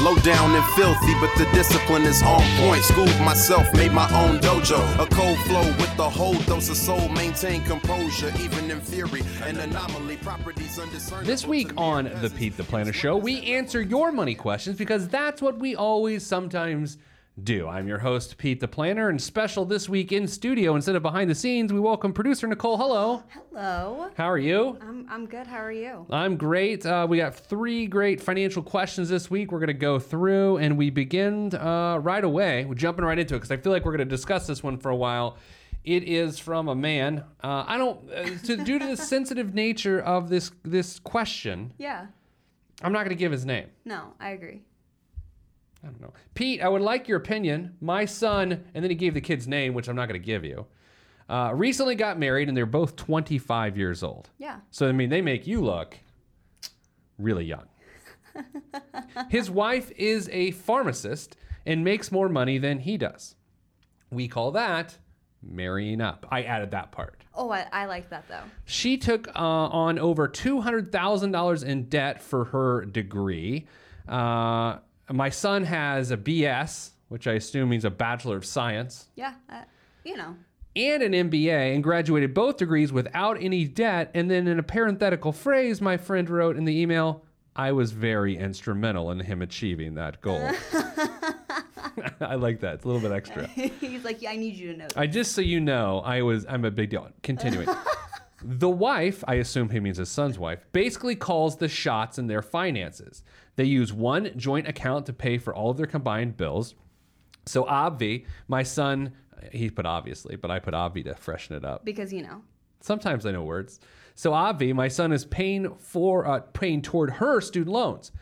Low down and filthy, but the discipline is on point. Schooled myself, made my own dojo. A cold flow with the whole dose of soul. Maintain composure, even in theory. An anomaly, properties undiscernible. This week on the. Pete the Planner Show, we answer your money questions because that's what we always sometimes do. I'm your host, Pete the Planner, and special this week in studio instead of behind the scenes, we welcome producer Nicole. Hello. Hello. How are you? I'm, I'm good. How are you? I'm great. Uh, we got three great financial questions this week. We're going to go through, and we begin uh, right away. We're jumping right into it because I feel like we're going to discuss this one for a while. It is from a man. Uh, I don't, uh, to, due to the sensitive nature of this this question, Yeah. I'm not going to give his name. No, I agree. I don't know. Pete, I would like your opinion. My son, and then he gave the kid's name, which I'm not going to give you, uh, recently got married, and they're both 25 years old. Yeah. So, I mean, they make you look really young. His wife is a pharmacist and makes more money than he does. We call that marrying up. I added that part. Oh, I, I like that though. She took uh, on over $200,000 in debt for her degree. Uh, my son has a BS, which I assume means a Bachelor of Science, Yeah. Uh, you know. and an MBA, and graduated both degrees without any debt. And then, in a parenthetical phrase, my friend wrote in the email, I was very instrumental in him achieving that goal. I like that. It's a little bit extra. He's like, yeah, I need you to know. I just so you know, I was I'm a big deal. Continuing. the wife, I assume he means his son's wife, basically calls the shots in their finances. They use one joint account to pay for all of their combined bills. So Obvi, my son, he put obviously, but I put Obvi to freshen it up. Because you know. Sometimes I know words. So Obvi, my son is paying for uh, paying toward her student loans.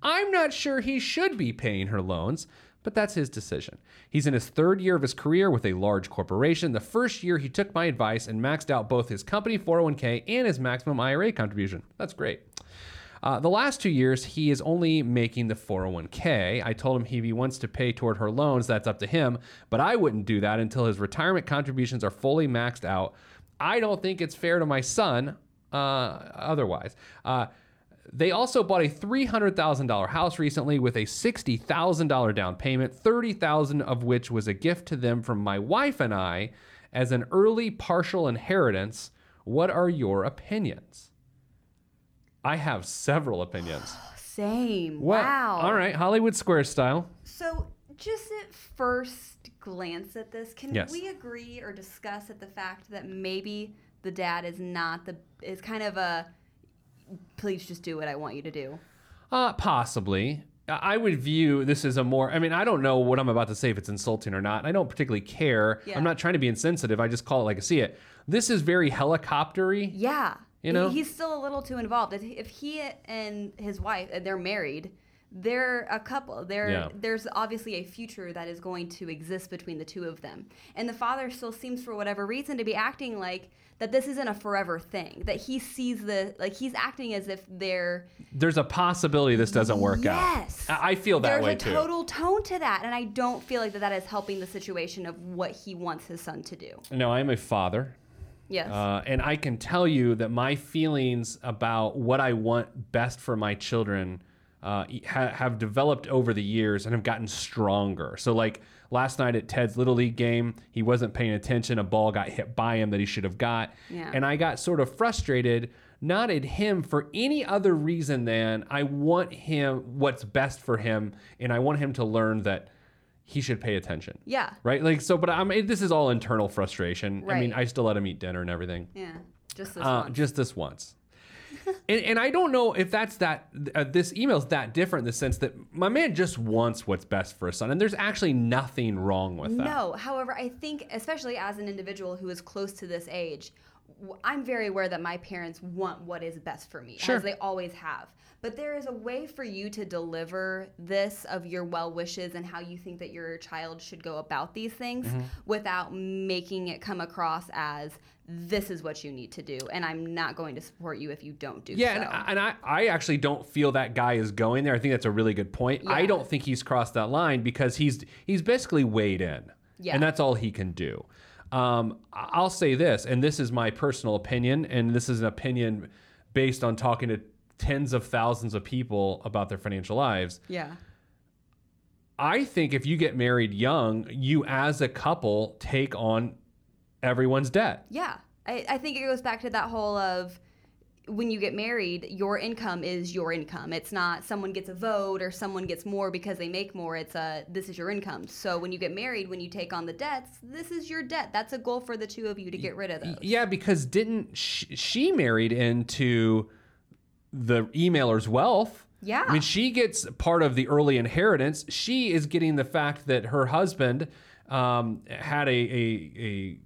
I'm not sure he should be paying her loans, but that's his decision. He's in his third year of his career with a large corporation. The first year he took my advice and maxed out both his company 401k and his maximum IRA contribution. That's great. Uh, the last two years, he is only making the 401k. I told him if he wants to pay toward her loans, that's up to him, but I wouldn't do that until his retirement contributions are fully maxed out. I don't think it's fair to my son uh, otherwise. Uh, they also bought a $300,000 house recently with a $60,000 down payment, 30,000 of which was a gift to them from my wife and I as an early partial inheritance. What are your opinions? I have several opinions. Same. What? Wow. All right, Hollywood Square style. So, just at first glance at this, can Yes. we agree or discuss at the fact that maybe the dad is not the is kind of a please just do what I want you to do. Uh, possibly. I would view this as a more. I mean, I don't know what I'm about to say if it's insulting or not. I don't particularly care. Yeah. I'm not trying to be insensitive. I just call it like I see it. This is very helicoptery. Yeah. You know? He's still a little too involved. If he- and his wife, they're married, they're a couple. They're, Yeah. There's obviously a future that is going to exist between the two of them. And the father still seems, for whatever reason, to be acting like that this isn't a forever thing. That he sees the, like, he's acting as if they're. There's a possibility this doesn't work Yes. out. I I feel that There's way too. There's a total tone to that. And I don't feel like that, that is helping the situation of what he wants his son to do. no, I'm a father. Yes. Uh, and I can tell you that my feelings about what I want best for my children uh, ha- have developed over the years and have gotten stronger. So, like last night at Ted's Little League game, he wasn't paying attention. A ball got hit by him that he should have got. Yeah. And I got sort of frustrated, not at him for any other reason than I want him what's best for him. And I want him to learn that he should pay attention yeah. right? Like so, but I mean, this is all internal frustration. Right. I mean. I still let him eat dinner and everything, Yeah. Just this uh, one. just this once. and, and I don't know if that's that. Uh, this email's that different in the sense that my man just wants what's best for his son, and there's actually nothing wrong with that. No, however, I think, especially as an individual who is close to this age, I'm very aware that my parents want what is best for me, Sure. as they always have. But there is a way for you to deliver this of your well wishes and how you think that your child should go about these things Mm-hmm. without making it come across as this is what you need to do, and I'm not going to support you if you don't do Yeah, so. and, I- and I, I actually don't feel that guy is going there. I think that's a really good point. I don't think he's crossed that line because he's he's basically weighed in, Yeah. and that's all he can do. Um, I'll say this, and this is my personal opinion, and this is an opinion based on talking to tens of thousands of people about their financial lives. yeah. I think if you get married young, you as a couple take on everyone's debt. Yeah. I, I think it goes back to that whole of when you get married, your income is your income. It's not someone gets a vote or someone gets more because they make more. It's a this is your income. So when you get married, when you take on the debts, this is your debt. That's a goal for the two of you to get rid of those. Yeah, because didn't she, she married into the emailer's wealth? Yeah. I mean, she gets part of the early inheritance. She is getting the fact that her husband um, had a, a a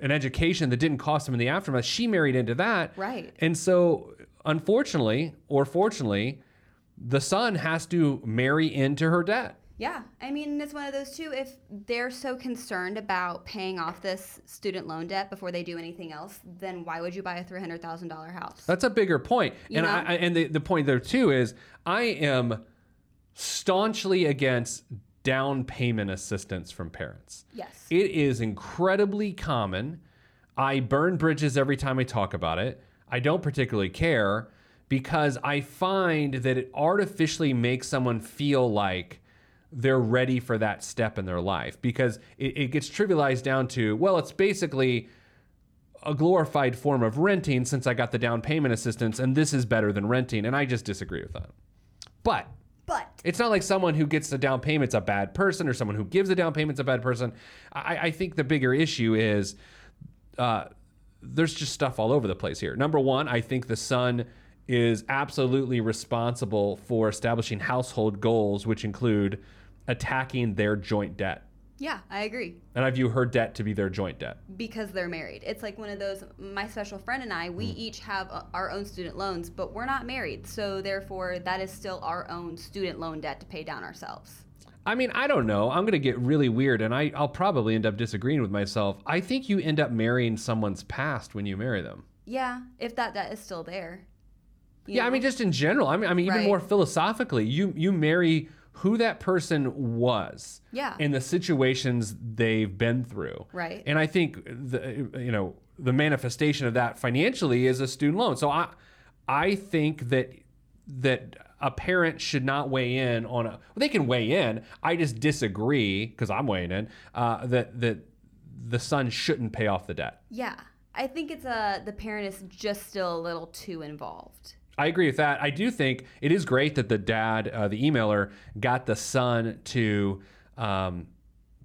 an education that didn't cost him in the aftermath. She married into that, Right. And so, unfortunately or fortunately, the son has to marry into her debt. Yeah, I mean, it's one of those two. If they're so concerned about paying off this student loan debt before they do anything else, then why would you buy a three hundred thousand dollar house? That's a bigger point. You and? I, I- and the, the point there too is I am staunchly against down payment assistance from parents. Yes. It is incredibly common. I burn bridges every time I talk about it. I don't particularly care because I find that it artificially makes someone feel like they're ready for that step in their life because it, it gets trivialized down to, well, it's basically a glorified form of renting since I got the down payment assistance, and this is better than renting. And I just disagree with that. But but it's not like someone who gets the down payment's a bad person or someone who gives the down payment's a bad person. I, I think the bigger issue is uh, there's just stuff all over the place here. Number one, I think the son is absolutely responsible for establishing household goals, which include attacking their joint debt. Yeah, I agree. And I view her debt to be their joint debt. because they're married. It's like one of those. My special friend and I, we each have uh, our own student loans, but we're not married. So therefore, that is still our own student loan debt to pay down ourselves. I mean, I don't know. I'm going to get really weird and I, I'll probably end up disagreeing with myself. I think you end up marrying someone's past when you marry them. Yeah, if that debt is still there. Yeah, I mean, just in general. I mean, I mean, even Right. more philosophically, you you marry who that person was. Yeah. And the situations they've been through. Right. And I think the you know the manifestation of that financially is a student loan. So I I think that that a parent should not weigh in on a. Well, they can weigh in. I just disagree because I'm weighing in uh, that that the son shouldn't pay off the debt. Yeah, I think it's a the parent is just still a little too involved. I agree with that. I do think it is great that the dad, uh, the emailer, got the son to um,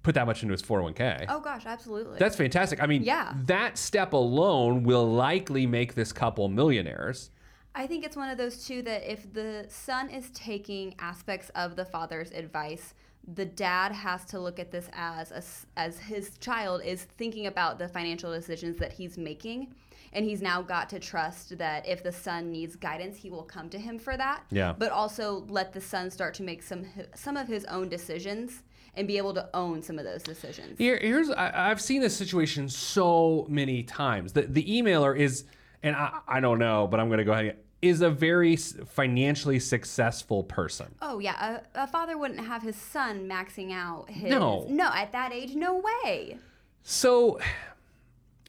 put that much into his 401k. Oh gosh, absolutely. That's fantastic. I mean, Yeah. that step alone will likely make this couple millionaires. I think it's one of those two that if the son is taking aspects of the father's advice, the dad has to look at this as a as his child is thinking about the financial decisions that he's making, and he's now got to trust that if the son needs guidance, he will come to him for that. Yeah. But also let the son start to make some some of his own decisions and be able to own some of those decisions. Here, here's I, I've seen this situation so many times. The the emailer is, and I, I don't know, but I'm going to go ahead. Is a very financially successful person. Oh yeah, a, a father wouldn't have his son maxing out his. No. no, at that age, no way. So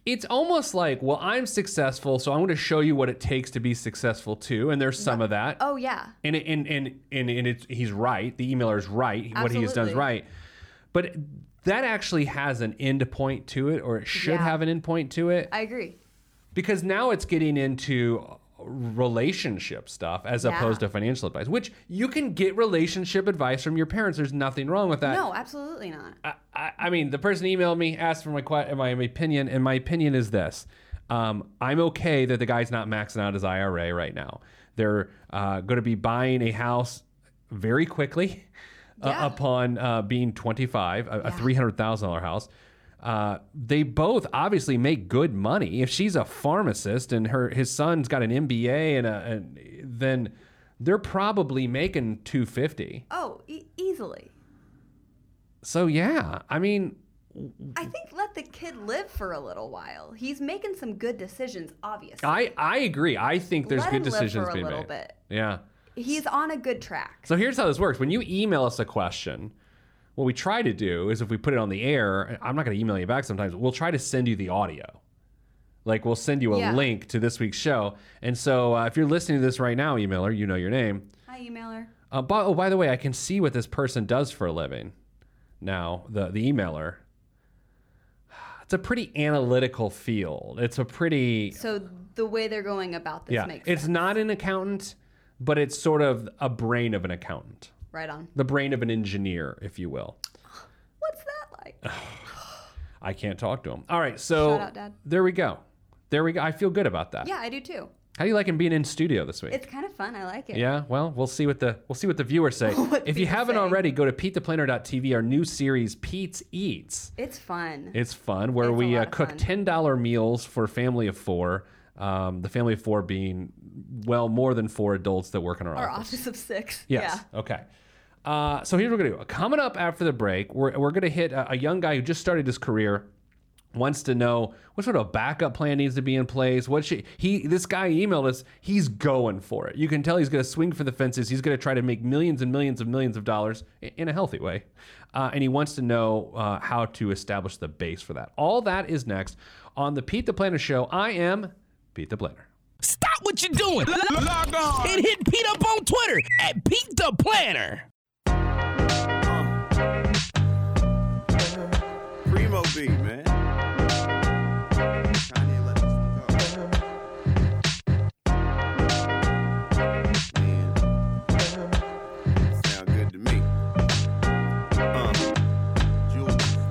it's almost like, well, I'm successful, so I'm going to show you what it takes to be successful too. And there's some of that. Oh yeah, And it, and and and, and it's, he's right. The emailer is right. Absolutely. What he has done is right. But that actually has an end point to it, or it should Yeah. have an end point to it, I agree. because now it's getting into relationship stuff as Yeah. opposed to financial advice, which you can get relationship advice from your parents. There's nothing wrong with that. No, absolutely not. I, I, I mean, the person emailed me, asked for my my, my opinion, and my opinion is this: um, I'm okay that the guy's not maxing out his IRA right now. They're uh, going to be buying a house very quickly uh, upon uh, being 25, a, a hundred thousand dollar house. Uh, they both obviously make good money. If she's a pharmacist and her his son's got an MBA and, a, and then they're probably making 250. Oh, e- easily. So yeah, I mean, I think let the kid live for a little while. He's making some good decisions, obviously. I I agree. I think there's Let good him live decisions being little made. bit. Yeah. He's on a good track. So here's how this works. When you email us a question, what we try to do is if we put it on the air, I'm not going to email you back sometimes. We'll try to send you the audio. Like we'll send you a Yeah. link to this week's show. And so uh, if you're listening to this right now, emailer, you know your name. Hi, emailer. Uh, by, oh, by the way, I can see what this person does for a living. Now, the the emailer. It's a pretty analytical field. It's a pretty So the way they're going about this yeah. makes It's sense. not an accountant, but it's sort of a brain of an accountant, right on. the brain of an engineer, if you will. What's that like? I can't talk to him. All right, so Shout out, Dad. there we go. There we go. I feel good about that. yeah, I do too. How do you like him being in studio this week? It's kind of fun. I like it. yeah, well, we'll see what the we'll see what the viewers say. What if you people haven't say. already, go to PeteThePlanner.tv, our new series, Pete's Eats. It's fun. It's fun where It's a we uh, of cook fun. ten dollar meals for a family of four. Um, the family of four being well more than four adults that work in our, Our office. office of six. Yes. Okay. Uh, so here's what we're gonna do. Coming up after the break, we're, we're gonna hit a, a young guy who just started his career, wants to know what sort of backup plan needs to be in place. What should he? This guy emailed us. He's going for it. You can tell he's gonna swing for the fences. He's gonna try to make millions and millions of millions of dollars i- in a healthy way, uh, and he wants to know uh, how to establish the base for that. All that is next on the Pete the Planner Show. I am Pete the Planner. Stop what you're doing. Log on and hit Pete up on Twitter at Pete the Planner.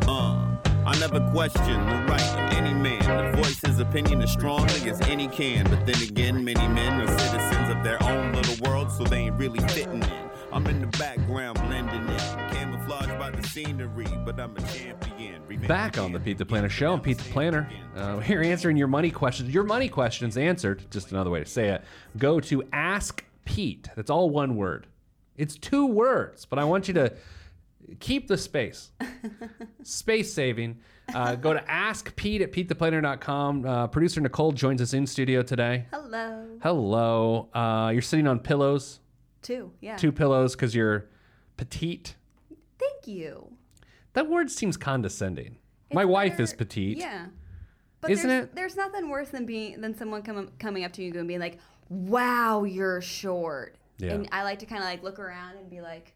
Uh, I never question the right of any man to voice his opinion as strongly as any can. But then again, many men are citizens of their own little world, so they ain't really fitting in. I'm in the background blending in, scenery, but I'm a champion. Revenge back on the again. Pete the Planner show. I'm Pete the Planner. Uh, here answering your money questions. Your money questions answered. Just another way to say it. Go to Ask Pete. That's all one word. It's two words, but I want you to keep the space. space saving. Uh, go to Ask Pete at PeteThePlanner.com. Uh, producer Nicole joins us in studio today. Hello. Hello. Uh, you're sitting on pillows, Two. Yeah. two pillows because you're petite. Thank you. That word seems condescending. My It's wife is petite. Yeah. But Isn't there's, it? There's nothing worse than being than someone coming coming up to you and being like, "Wow, you're short." Yeah. And I like to kind of like look around and be like,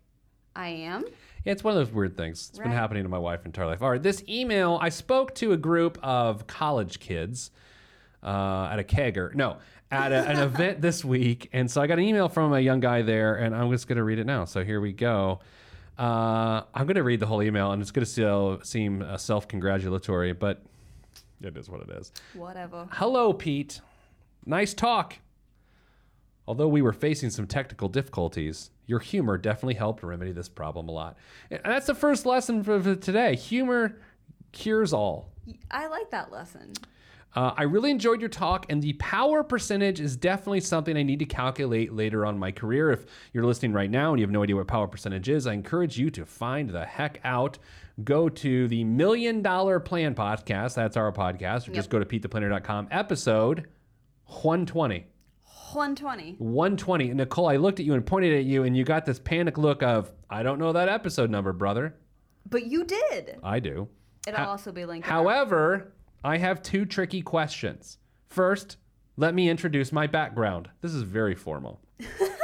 "I am." Yeah, it's one of those weird things. It's been happening to my wife entire life. All right, this email, I spoke to a group of college kids uh, at a kegger. No, at a, an event this week. And so I got an email from a young guy there, and I'm just going to read it now. So here we go. Uh, I'm going to read the whole email, and it's going to seem uh, self congratulatory, but it is what it is. Whatever. Hello, Pete. Nice talk. Although we were facing some technical difficulties, your humor definitely helped remedy this problem a lot. And that's the first lesson for today. Humor cures all. I like that lesson. Uh, I really enjoyed your talk, and the power percentage is definitely something I need to calculate later on in my career. If you're listening right now and you have no idea what power percentage is, I encourage you to find the heck out. Go to the Million Dollar Plan podcast. That's our podcast. Or just go to PeteThePlanner.com. Episode 120. 120. 120. Nicole, I looked at you and pointed at you, and you got this panic look of, I don't know that episode number, brother. But you did. I do. It'll Ho- also be linked. However, I have two tricky questions. First, let me introduce my background. This is very formal.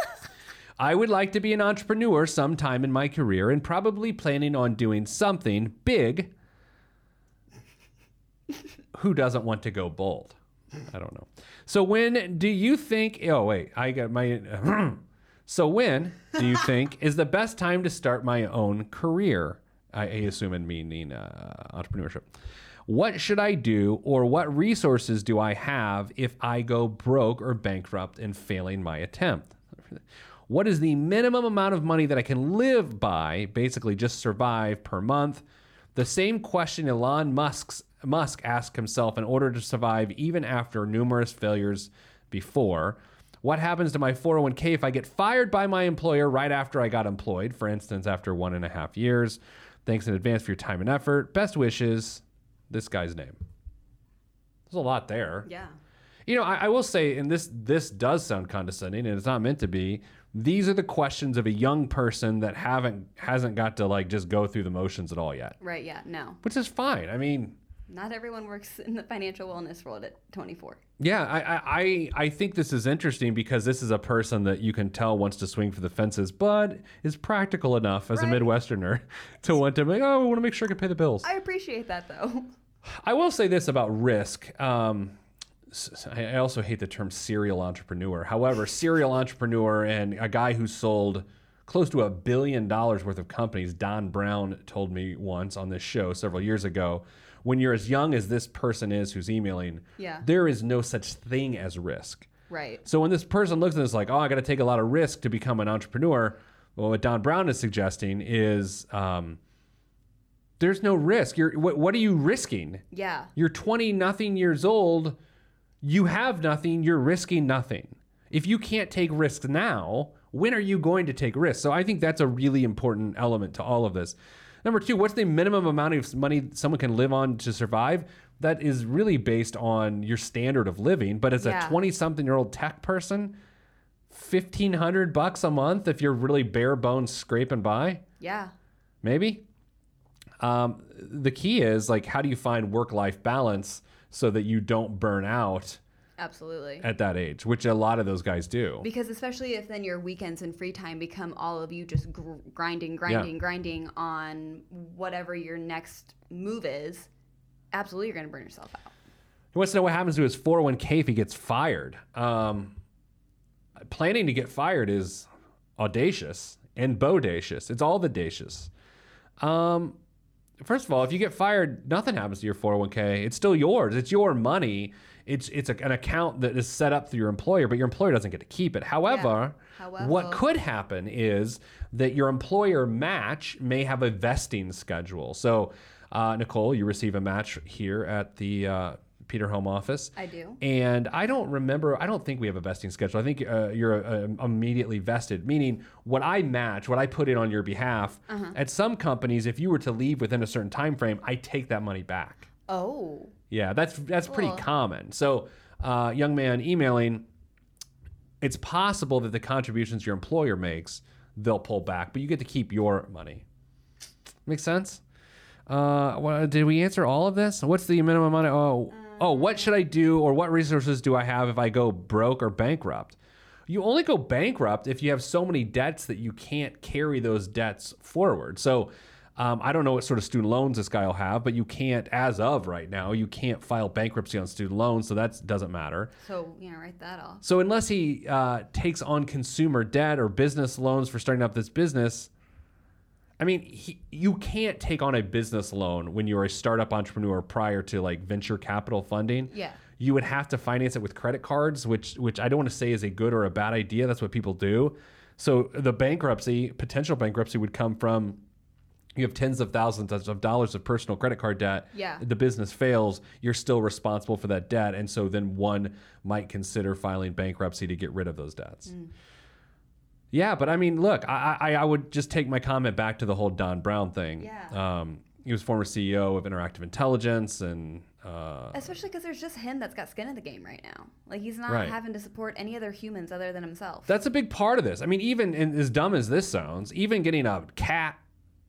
I would like to be an entrepreneur sometime in my career and probably planning on doing something big. Who doesn't want to go bold? I don't know. So when do you think oh wait, I got my So when do you think is the best time to start my own career? I, assume in meaning uh, entrepreneurship. What should I do or what resources do I have if I go broke or bankrupt in failing my attempt? What is the minimum amount of money that I can live by, basically just survive per month? The same question Elon Musk's, Musk asked himself in order to survive even after numerous failures before. What happens to my 401k if I get fired by my employer right after I got employed? For instance, after one and a half years. Thanks in advance for your time and effort. Best wishes. This guy's name. There's a lot there. Yeah. You know, I, I will say, and this this does sound condescending, and it's not meant to be. These are the questions of a young person that haven't hasn't got to like just go through the motions at all yet, Right. Yeah. No. which is fine. I mean, Not everyone works in the financial wellness world at 24. yeah, I, I I think this is interesting because this is a person that you can tell wants to swing for the fences, but is practical enough as a Midwesterner to want to make. Oh, I want to make sure I can pay the bills. I appreciate that though. I will say this about risk. Um, s- s- I I also hate the term serial entrepreneur. However, serial entrepreneur and a guy who sold close to a billion dollars worth of companies, Don Brown told me once on this show several years ago. When you're as young as this person is who's emailing, Yeah. there is no such thing as risk. Right. So when this person looks at this like, oh, I got to take a lot of risk to become an entrepreneur, well, what Don Brown is suggesting is um, there's no risk. You're what, what are you risking? Yeah. You're 20 nothing years old. You have nothing. You're risking nothing. If you can't take risks now, when are you going to take risks? So I think that's a really important element to all of this. Number two, what's the minimum amount of money someone can live on to survive? That is really based on your standard of living. But as Yeah. a 20 something year old tech person, 1500 bucks a month if you're really bare bones scraping by Yeah. maybe um, the key is like how do you find work life balance so that you don't burn out Absolutely. at that age which a lot of those guys do. Because especially if then your weekends and free time become all of you just gr- grinding, grinding, grinding on whatever your next move is, absolutely you're going to burn yourself out. he wants to know what happens to his 401k if he gets fired? Um, planning to get fired is audacious and bodacious. It's all the dacious. Um, first of all if you get fired nothing happens to your 401k it's still yours. It's your money it's it's a, an account that is set up through your employer but your employer doesn't get to keep it however However- what could happen is that your employer match may have a vesting schedule so uh, nicole you receive a match here at the uh, peter home office I do. and I don't remember. I don't think we have a vesting schedule. I think uh, you're uh, immediately vested, meaning what I match, what I put in on your behalf. Uh-huh. At some companies, if you were to leave within a certain time frame, I take that money back. Oh. Yeah, that's that's pretty Cool. common. So, uh, young man emailing, it's possible that the contributions your employer makes they'll pull back, but you get to keep your money. Make sense? Uh, well, did we answer all of this? What's the minimum amount? Of, oh, oh, what should I do, or what resources do I have if I go broke or bankrupt? You only go bankrupt if you have so many debts that you can't carry those debts forward. So. Um, I don't know what sort of student loans this guy will have, but you can't, as of right now, you can't file bankruptcy on student loans, so that doesn't matter. So, you know, write that off. So unless he uh, takes on consumer debt or business loans for starting up this business, I mean, he, you can't take on a business loan when you're a startup entrepreneur prior to like venture capital funding. Yeah. You would have to finance it with credit cards, which which I don't want to say is a good or a bad idea. That's what people do. So the bankruptcy, potential bankruptcy, would come from you have tens of thousands of dollars of personal credit card debt. Yeah. The business fails, you're still responsible for that debt. And so then one might consider filing bankruptcy to get rid of those debts. Yeah, but I mean, look, I, I, I would just take my comment back to the whole Don Brown thing. Yeah. Um, he was former CEO of Interactive Intelligence and. Uh, Especially because there's just him that's got skin in the game right now. Like he's not Right. having to support any other humans other than himself. That's a big part of this. I mean, even and as dumb as this sounds, even getting a cat,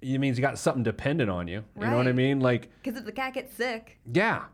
it means you got something dependent on you. You know what I mean? Like, Because if the cat gets sick, yeah.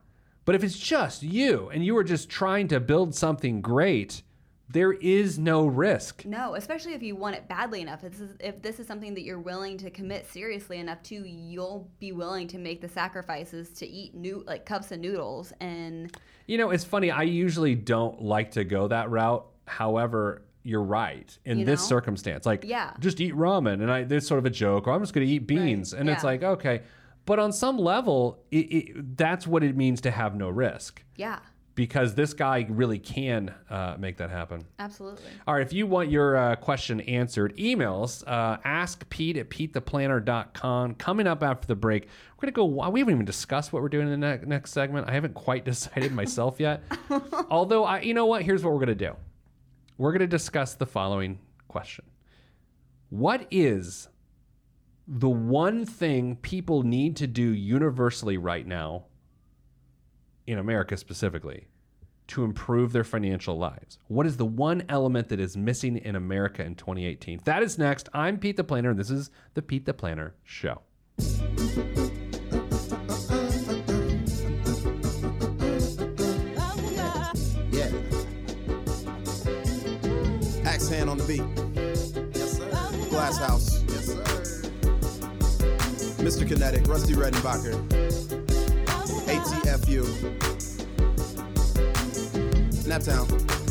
But if it's just you and you were just trying to build something great, there is no risk. no. Especially if you want it badly enough. If this, is, if this is something that you're willing to commit seriously enough to, you'll be willing to make the sacrifices to eat new like cups of noodles and You know, it's funny. I usually don't like to go that route. However, you're right in You this know? circumstance. Like, Yeah. just eat ramen, and I there's sort of a joke, or I'm just going to eat beans, and it's like okay. But on some level, it, it, that's what it means to have no risk. yeah. because this guy really can uh, make that happen. Absolutely. All right, if you want your uh, question answered, emails uh, ask Pete at PeteThePlanner.com. Coming up after the break, we're going to go. We haven't even discussed what we're doing in the ne- next segment. I haven't quite decided myself yet. Although, I, you know what? Here's what we're going to do we're going to discuss the following question What is the one thing people need to do universally right now, in America specifically, to improve their financial lives? What is the one element that is missing in America in 2018? That is next. I'm Pete the Planner, and this is the Pete the Planner Show. Hand on the beat. Yes, sir. Glass House. Yes, sir. Mr. Kinetic, Rusty Redenbacher. ATFU. Naptown.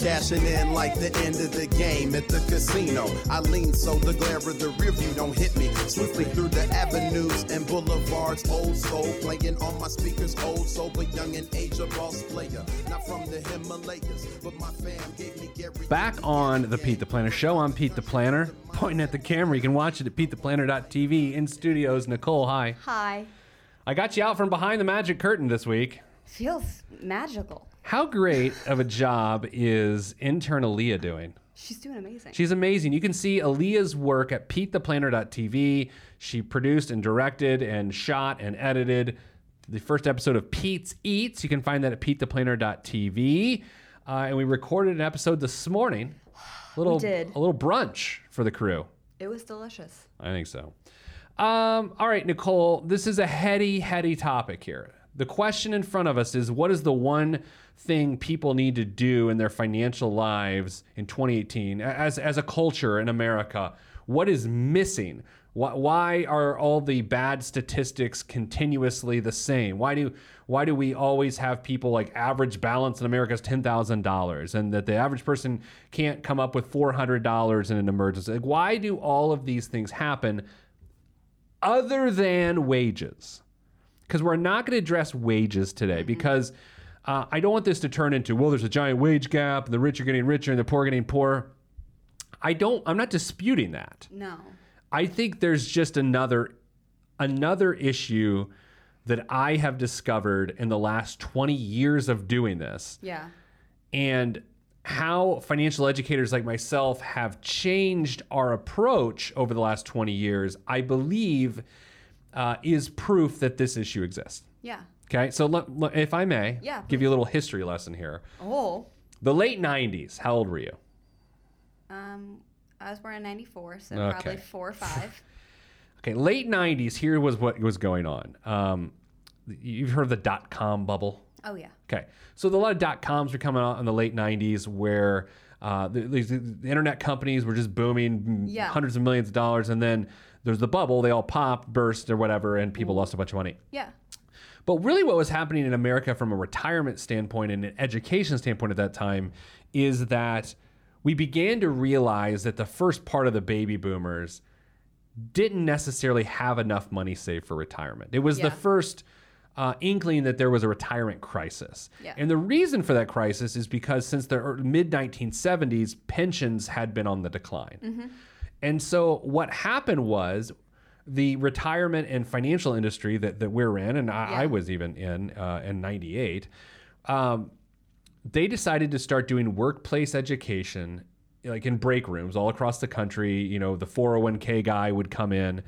Cashing in like the end of the game at the casino. I lean so the glare of the rear view don't hit me. Swiftly through the avenues and boulevards. Old soul playing on my speakers. Old soul, but young in age, a boss player. Not from the Himalayas, but my fam gave me Gary. Back on the Pete the Planner Show, I'm Pete the Planner. Pointing at the camera, you can watch it at PeteThePlanner.tv. In studios, Nicole, hi. Hi. I got you out from behind the magic curtain this week. Feels magical. How great of a job is intern Aaliyah doing? She's doing amazing. She's amazing. You can see Aaliyah's work at PeteThePlanner.tv. She produced and directed and shot and edited the first episode of Pete's Eats. You can find that at PeteThePlanner.tv. Uh, and we recorded an episode this morning. A little, did. a little brunch for the crew. it was delicious. I think so. Um, all right, Nicole, this is a heady, heady topic here. The question in front of us is what is the one thing people need to do in their financial lives in 2018 as, as a culture in America? What is missing? Why, why are all the bad statistics continuously the same? Why do why do we always have people like average balance in America is ten thousand dollars, and that the average person can't come up with four hundred dollars in an emergency? Like, why do all of these things happen other than wages? Because we're not going to address wages today because uh, I don't want this to turn into well, there's a giant wage gap, and the rich are getting richer and the poor are getting poorer. I don't. I'm not disputing that. No. I think there's just another another issue that I have discovered in the last 20 years of doing this Yeah. and how financial educators like myself have changed our approach over the last 20 years, I believe uh, is proof that this issue exists. Yeah. Okay, so let, let- if I may, Yeah, give you a little history lesson here. Oh. The late 90s, how old were you? Um, I was born in '94, so Okay. probably four or five. Okay, late 90s, here was what was going on. Um, you've heard of the dot com bubble? oh yeah. Okay, so a lot of dot coms were coming out in the late '90s, where uh, the, these- the internet companies were just booming, mm, Yeah. hundreds of millions of dollars, and then there's the bubble. They all popped, burst, or whatever, and people lost a bunch of money. Yeah. But really, what was happening in America from a retirement standpoint and an education standpoint at that time is that we began to realize that the first part of the baby boomers didn't necessarily have enough money saved for retirement. It was the first uh, inkling that there was a retirement crisis. Yeah. And the reason for that crisis is because since the mid 1970s, pensions had been on the decline. Mm-hmm. And so what happened was the retirement and financial industry that, that we're in, and I, I was even in uh, in 98, um, they decided to start doing workplace education like in break rooms all across the country. You know, the 401k guy would come in,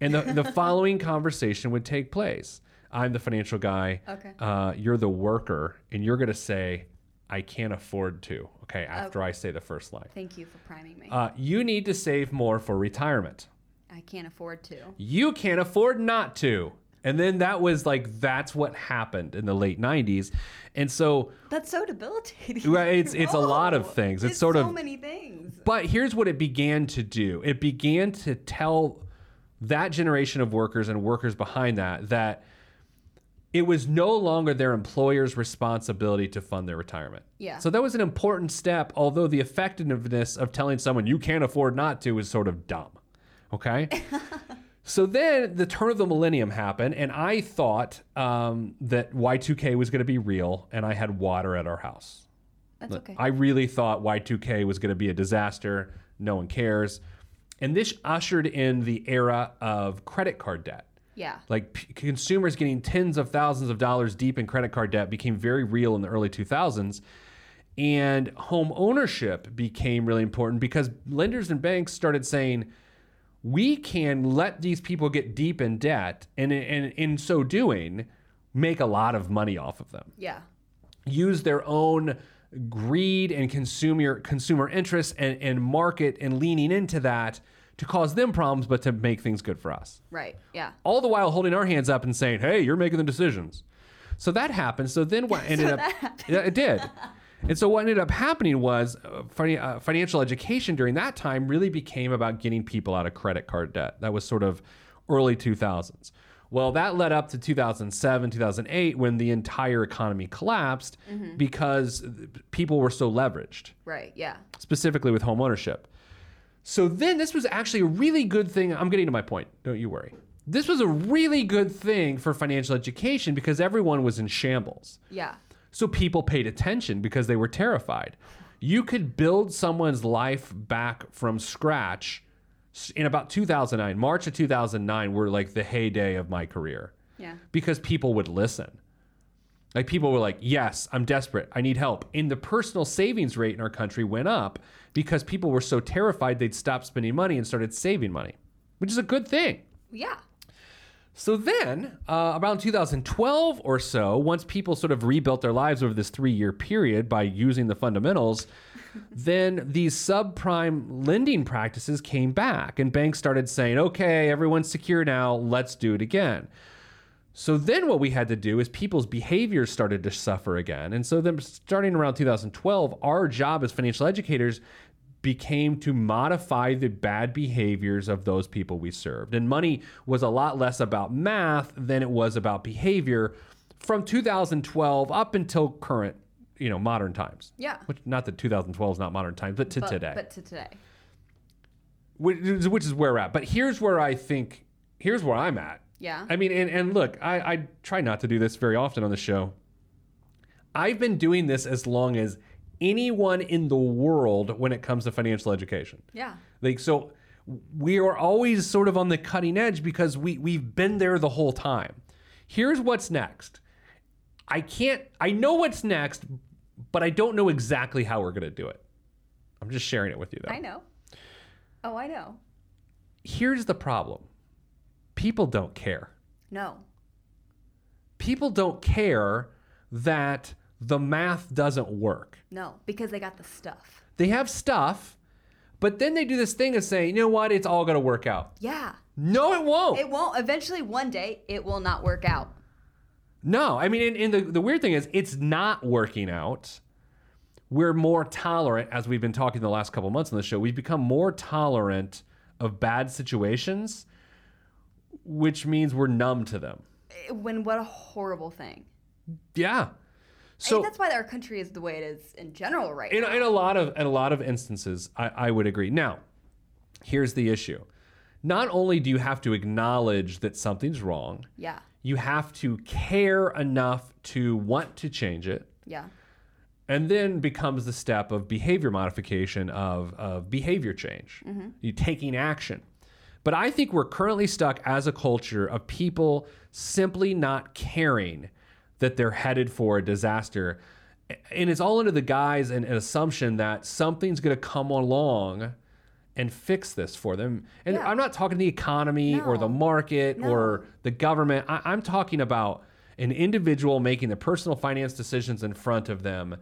and the, the following conversation would take place. I'm the financial guy. Okay. Uh, you're the worker, and you're going to say, I can't afford to. Okay. After I say the first line. Thank you for priming me. Uh, you need to save more for retirement. I can't afford to. You can't afford not to. And then that was like, that's what happened in the late 90s. And so, That's so debilitating. Well, it's- it's a lot of Oh, things. It's sort so of- many things. but here's what it began to do it began to tell that generation of workers and workers behind that that it was no longer their employer's responsibility to fund their retirement. Yeah. So that was an important step, although the effectiveness of telling someone you can't afford not to is sort of dumb. Okay. so then the turn of the millennium happened, and I thought um, that Y2K was going to be real, and I had water at our house. That's okay. I really thought Y2K was going to be a disaster. No one cares. And this ushered in the era of credit card debt. Yeah. Like p- consumers getting tens of thousands of dollars deep in credit card debt became very real in the early 2000s. And home ownership became really important because lenders and banks started saying, we can let these people get deep in debt and, and in so doing, make a lot of money off of them Yeah. use their own greed and consumer consumer interest and, and market and leaning into that to cause them problems, but to make things good for us. Right. Yeah. All the while holding our hands up and saying, "Hey, you're making the decisions." So that happened. So then what ended up? Yeah, it did. And so what ended up happening was uh, fin- uh, financial education during that time really became about getting people out of credit card debt. That was sort of early 2000s. Well, that led up to 2007, 2008 when the entire economy collapsed because people were so leveraged Right. Yeah. specifically with home ownership. So then this was actually a really good thing. I'm getting to my point. Don't you worry. This was a really good thing for financial education because everyone was in shambles. Yeah. So people paid attention because they were terrified. You could build someone's life back from scratch in about 2009. March of 2009 were like the heyday of my career Yeah. because people would listen. Like people were like, "Yes, I'm desperate. I need help." And the personal savings rate in our country went up because people were so terrified they'd stop spending money and started saving money, which is a good thing. Yeah. So then, uh, around 2012 or so, once people sort of rebuilt their lives over this three year period by using the fundamentals, then these subprime lending practices came back and banks started saying, okay, everyone's secure now, let's do it again. So then what we had to do is people's behaviors started to suffer again. And so then starting around 2012, our job as financial educators became to modify the bad behaviors of those people we served. And money was a lot less about math than it was about behavior from 2012 up until current, you know, modern times. Yeah. Which not that 2012 is not modern times, but to But, today But to today. which is, which is where we're at. But here's where I think, here's where I'm at. Yeah. I mean, and, and look, I, I try not to do this very often on the show. I've been doing this as long as anyone in the world when it comes to financial education. Yeah. Like, so we are always sort of on the cutting edge because we, we've been there the whole time. Here's what's next. I can't, I know what's next, but I don't know exactly how we're going to do it. I'm just sharing it with you, though I know. Oh, I know. here's the problem people don't care. No. People don't care that the math doesn't work. No. Because they got the stuff. They have stuff, but then they do this thing of saying, you know what, it's all going to work out. Yeah. No, it won't. It won't. Eventually, one day, it will not work out. no, I mean, and, and the, the weird thing is, it's not working out. We're more tolerant, as we've been talking the last couple months on the show, we've become more tolerant of bad situations, which means we're numb to them. When what a horrible thing. Yeah. I So think that's why our country is the way it is in general right in, now. in a lot of in a lot of instances I, I would agree now here's the issue not only do you have to acknowledge that something's wrong yeah. you have to care enough to want to change it Yeah. and then becomes the step of behavior modification of, of behavior change mm-hmm. you taking action but i think we're currently stuck as a culture of people simply not caring that they're headed for a disaster and it's all under the guise and, and assumption that something's going to come along and fix this for them and Yeah. i'm not talking the economy or the market No. or the government I, i'm talking about an individual making the personal finance decisions in front of them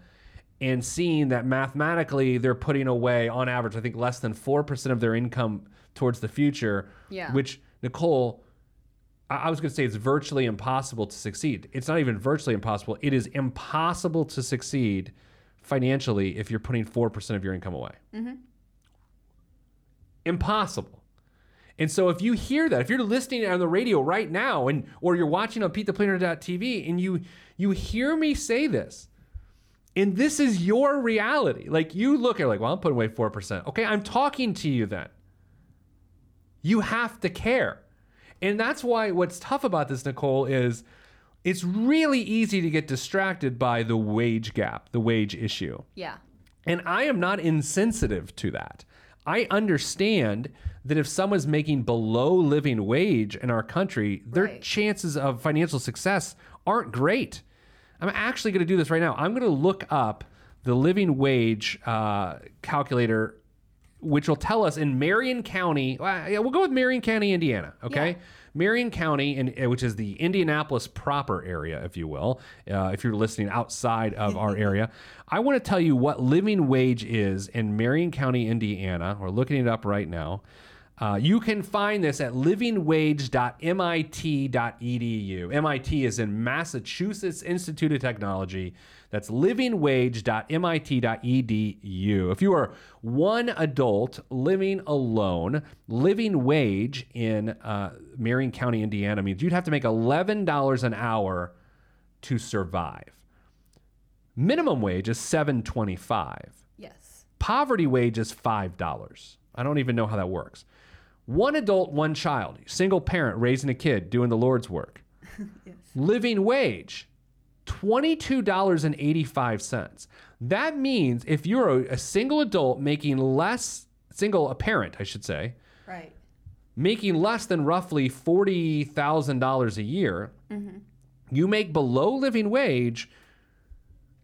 and seeing that mathematically they're putting away on average i think less than 4% of their income towards the future Yeah. which nicole I was going to say it's virtually impossible to succeed. It's not even virtually impossible. It is impossible to succeed financially if you're putting 4% of your income away. Mm-hmm. Impossible. And so if you hear that, if you're listening on the radio right now and or you're watching on PeteThePlanner.tv and you you hear me say this, and this is your reality. Like you look at it like, well, I'm putting away 4%. Okay, I'm talking to you then. You have to care. And that's why what's tough about this, Nicole, is it's really easy to get distracted by the wage gap, the wage issue. Yeah. And I am not insensitive to that. I understand that if someone's making below living wage in our country, their Right. chances of financial success aren't great. I'm actually going to do this right now. I'm going to look up the living wage uh, calculator, which will tell us in Marion County. Uh, yeah, we'll go with Marion County, Indiana. Okay. Yeah. Marion County, in, uh, which is the Indianapolis proper area, if you will, uh, if you're listening outside of our area, I want to tell you what living wage is in Marion County, Indiana. We're looking it up right now. Uh, you can find this at livingwage.mit.edu. MIT is in Massachusetts Institute of Technology. That's livingwage.mit.edu. If you are one adult living alone, living wage in uh, Marion County, Indiana means you'd have to make $11 an hour to survive. Minimum wage is 725 Yes. poverty wage is $5. I don't even know how that works. One adult, one child, single parent raising a kid, doing the Lord's work. yes. Living wage, $22.85. That means if you're a, a single adult making less, single, a parent, I should say, Right. making less than roughly $40,000 a year, mm-hmm. you make below living wage,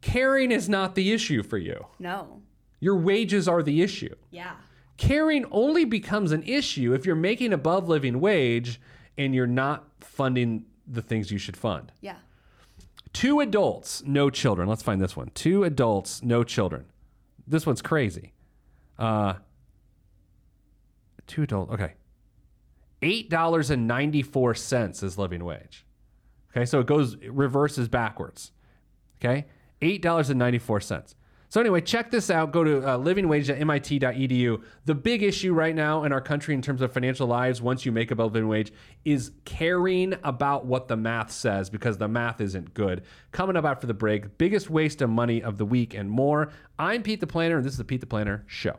caring is not the issue for you. No. Your wages are the issue. Yeah. Caring only becomes an issue if you're making above living wage and you're not funding the things you should fund. Yeah. Two adults, no children. Let's find this one. Two adults, no children. This one's crazy. Uh, two adults. Okay. Eight dollars and ninety four cents is living wage. Okay, so it goes it reverses backwards. Okay, eight dollars and ninety four cents. So anyway, check this out. Go to uh, livingwage.mit.edu. The big issue right now in our country in terms of financial lives, once you make above living wage, is caring about what the math says because the math isn't good. Coming up after the break, biggest waste of money of the week and more. I'm Pete the Planner, and this is the Pete the Planner Show.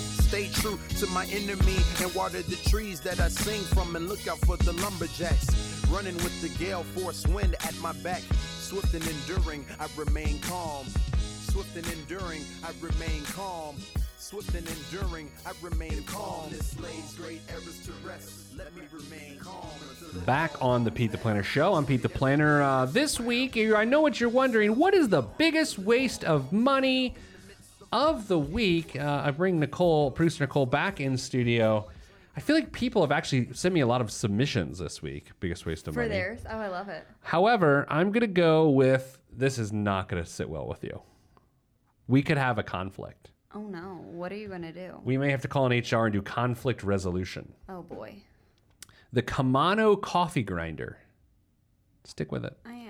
Stay true to my enemy and water the trees that I sing from and look out for the lumberjacks. Running with the gale force wind at my back. Swift and enduring, I remain calm. Swift and enduring, I remain calm. Swift and enduring, I remain calm. This lays great errors to rest. Let me remain calm. Back on the Pete the Planner Show. I'm Pete the Planner. Uh, this week, I know what you're wondering. What is the biggest waste of money of the week? Uh, I bring Nicole, producer Nicole, back in studio. I feel like people have actually sent me a lot of submissions this week. Biggest waste of money. For money. theirs. Oh, I love it. However, I'm going to go with this is not going to sit well with you. We could have a conflict. Oh no. What are you gonna do? We may have to call an HR and do conflict resolution. Oh boy. The Camano coffee grinder. Stick with it. I.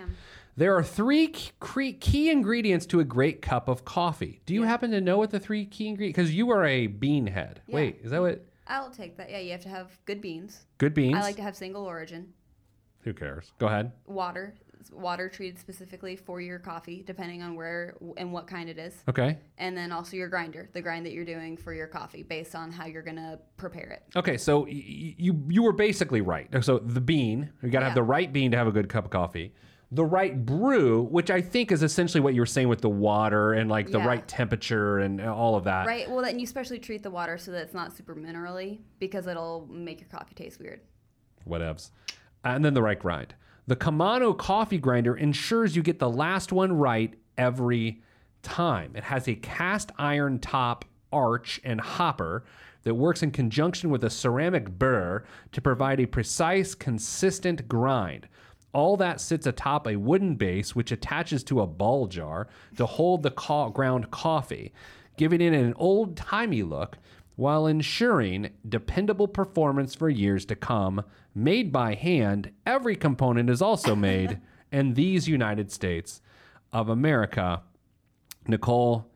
There are three key- ingredients to a great cup of coffee. Do you happen to know what the three key ingredients? Because you are a bean head. Yeah. Wait, is that what? I'll take that. Yeah, you have to have good beans. Good beans. I like to have single origin. Who cares? Go ahead. Water. Water treated specifically for your coffee, depending on where and what kind it is. Okay. And then also your grinder, the grind that you're doing for your coffee, based on how you're gonna prepare it. Okay, so y- you you were basically right. So the bean, you got to have the right bean to have a good cup of coffee. The right brew, which I think is essentially what you were saying with the water and like the Yeah. right temperature and uh, all of that. Right. Well, then you especially treat the water so that it's not super minerally because it'll make your coffee taste weird. whatevs. And then the right grind. The Camano coffee grinder ensures you get the last one right every time. It has a cast iron top, arch, and hopper that works in conjunction with a ceramic burr to provide a precise, consistent grind. All that sits atop a wooden base, which attaches to a ball jar to hold the ground coffee, giving it an old timey look while ensuring dependable performance for years to come. Made by hand, every component is also made in these United States of America. Nicole,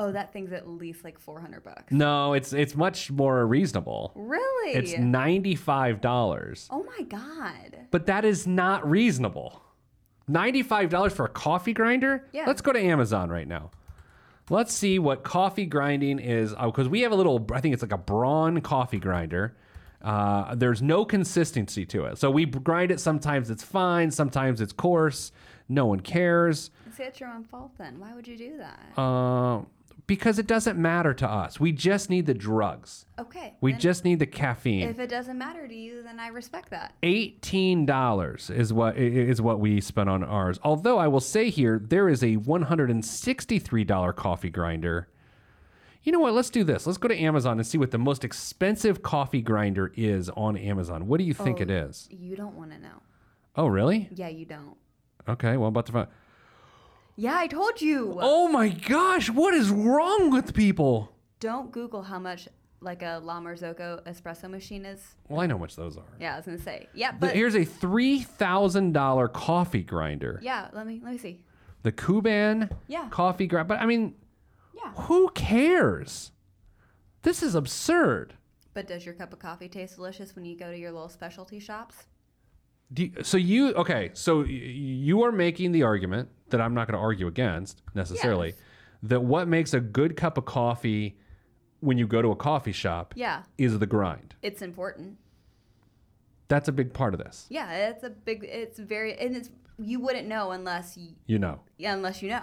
Oh, that thing's at least like 400 bucks. no, it's it's much more reasonable. Really? It's ninety-five dollars. oh my god. But that is not reasonable. $95 for a coffee grinder? Yeah. Let's go to Amazon right now. Let's see what coffee grinding is. Because we have a little, I think it's like a Braun coffee grinder. Uh, there's no consistency to it. So we grind it. Sometimes it's fine, sometimes it's coarse. No one cares. See, it's your own fault then. Why would you do that? Uh, because it doesn't matter to us. We just need the drugs. okay. We then just need the caffeine. If it doesn't matter to you, then I respect that. eighteen dollars is what is what we spent on ours. Although I will say here there is a one hundred and sixty three dollar coffee grinder. You know what? Let's do this. Let's go to Amazon and see what the most expensive coffee grinder is on Amazon. What do you think it oh, is? You don't want to know. Oh, really? Yeah, you don't. Okay. Well, I'm about to find. Yeah, I told you. Oh my gosh! What is wrong with people? Don't Google how much like a La Marzocco espresso machine is. Well, I know how much those are. Yeah, I was gonna say. Yeah, But but here's a three thousand dollar coffee grinder. yeah. Let me let me see. The Kuban Yeah. coffee grinder. But I mean, Yeah. Who cares? This is absurd. But does your cup of coffee taste delicious when you go to your little specialty shops? Do you, so you okay? So you are making the argument that I'm not going to argue against necessarily. Yes. That what makes a good cup of coffee when you go to a coffee shop Yeah, is the grind. it's important. That's a big part of this. Yeah, it's a big. It's very, and it's you wouldn't know unless you You know. Yeah, unless you know.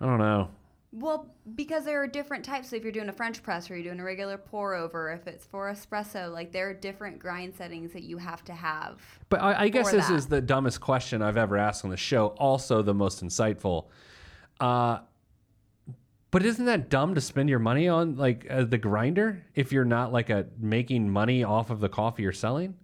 I don't know. Well, because there are different types. So if you're doing a French press or you're doing a regular pour over, if it's for espresso, like there are different grind settings that you have to have. But I, I guess this that. is the dumbest question I've ever asked on the show. Also, the most insightful. Uh, but isn't that dumb to spend your money on like uh, the grinder if you're not like a making money off of the coffee you're selling?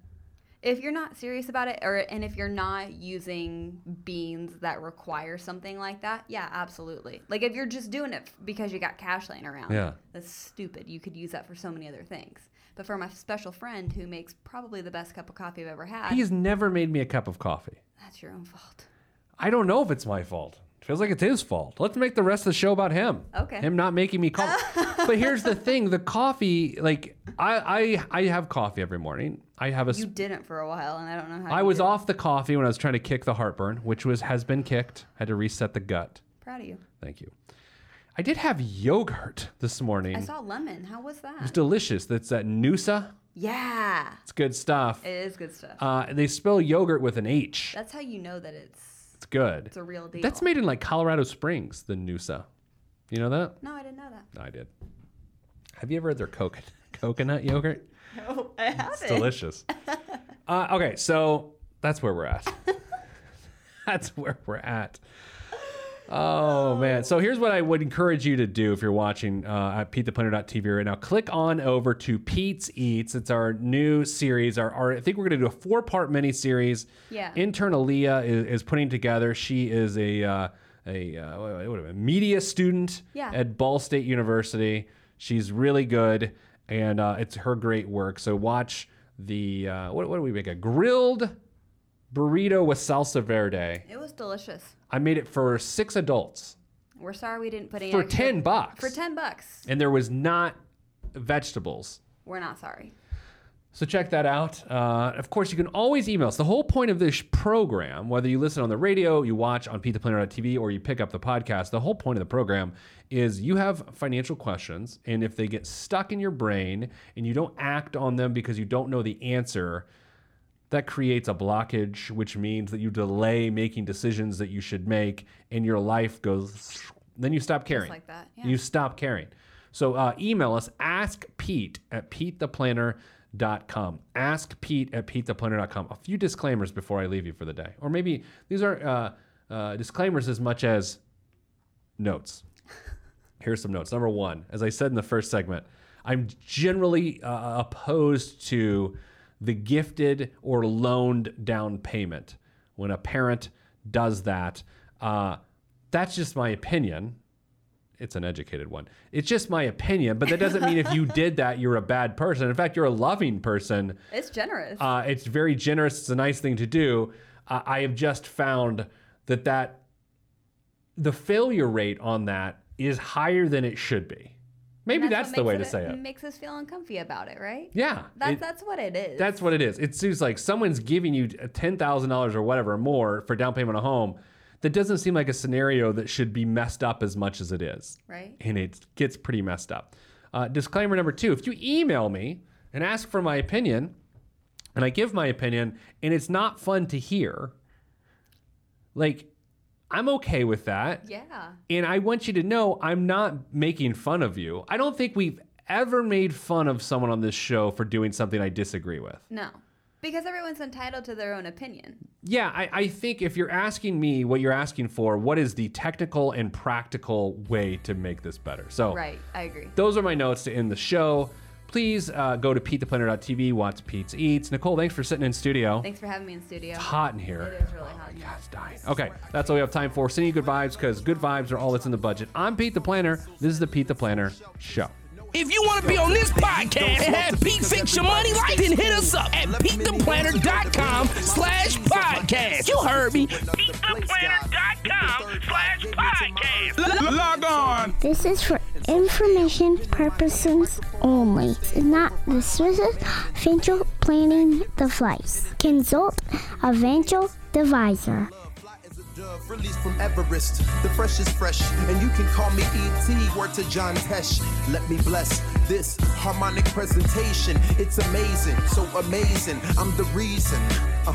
If you're not serious about it, or and if you're not using beans that require something like that, yeah, absolutely. Like if you're just doing it because you got cash laying around, Yeah. that's stupid. You could use that for so many other things. But for my special friend who makes probably the best cup of coffee I've ever had, He's never made me a cup of coffee. that's your own fault. I don't know if it's my fault. Feels like it's his fault. Let's make the rest of the show about him. Okay. Him not making me coffee. but here's the thing: the coffee, like I, I, I have coffee every morning. I have a. You didn't for a while, and I don't know how. I was did. off the coffee when I was trying to kick the heartburn, which was has been kicked. I had to reset the gut. Proud of you. Thank you. I did have yogurt this morning. I saw lemon. How was that? It's delicious. That's that Noosa. yeah, It's good stuff. it is good stuff. Uh, they spell yogurt with an H. That's how you know that it's It's good. it's a real deal. That's made in like Colorado Springs, the Noosa. You know that? No, I didn't know that. No, I did. Have you ever had their coconut coconut yogurt? No, I haven't. It's delicious. uh, okay, so that's where we're at. that's where we're at. Oh man! So here's what I would encourage you to do if you're watching uh, at PeteThePlanner.tv right now. Click on over to Pete's Eats. It's our new series. Our, our I think we're going to do a four part mini series. Yeah. Intern Aaliyah is, is putting together. She is a uh, a uh, what, what, a media student Yeah. at Ball State University. She's really good, and uh, it's her great work. So watch the uh, what, what do we make? A grilled burrito with salsa verde. It was delicious. I made it for six adults We're sorry we didn't put any for extra- ten bucks. For ten bucks. and there was not vegetables. We're not sorry. So check that out. Uh, of course, you can always email us. The whole point of this program, whether you listen on the radio, you watch on PeteThePlanner.tv, or you pick up the podcast, the whole point of the program is you have financial questions, and if they get stuck in your brain and you don't act on them because you don't know the answer, that creates a blockage, which means that you delay making decisions that you should make, and your life goes. Then you stop caring. Just like that, yeah. You stop caring. So uh, email us, ask Pete at PeteThePlanner.com. Ask Pete at PeteThePlanner.com. A few disclaimers before I leave you for the day. Or maybe these are uh, uh, disclaimers as much as notes. Here's some notes. Number one, as I said in the first segment, I'm generally uh, opposed to the gifted or loaned down payment. When a parent does that, uh, that's just my opinion. It's an educated one. It's just my opinion, but that doesn't mean if you did that, you're a bad person. In fact, you're a loving person. It's generous. Uh, it's very generous. It's a nice thing to do. Uh, I have just found that that the failure rate on that is higher than it should be. Maybe And that's, the way to say it. Makes us feel uncomfy about it, right? Yeah, That's it- that's what it is. That's what it is. It seems like someone's giving you ten thousand dollars or whatever more for down payment on a home. That doesn't seem like a scenario that should be messed up as much as it is. Right. And it gets pretty messed up. Uh, disclaimer number two: If you email me and ask for my opinion, and I give my opinion, and it's not fun to hear, like I'm okay with that. yeah. And I want you to know I'm not making fun of you. I don't think we've ever made fun of someone on this show for doing something I disagree with. No. Because everyone's entitled to their own opinion. Yeah, I, I think if you're asking me what you're asking for, what is the technical and practical way to make this better? So, Right. I agree. those are my notes to end the show. Please uh, go to PeteThePlanner.tv, watch Pete's Eats. Nicole, thanks for sitting in studio. Thanks for having me in studio. It's hot in here. It is really hot. in here. It's dying. Okay, that's all we have time for. Sending you good vibes because good vibes are all that's in the budget. I'm Pete the Planner. This is the Pete the Planner Show. If you want to be on this podcast and have Pete fix your money life, then hit us up at PeteThePlanner.com slash podcast. You heard me. PeteThePlanner.com slash podcast. Log on. This is for information purposes only. It's not the Swiss financial planning device. Consult a financial advisor. Released from Everest, the fresh is fresh, and you can call me ET. Word to John Tesh. Let me bless this harmonic presentation. It's amazing, so amazing. I'm the reason. Uh,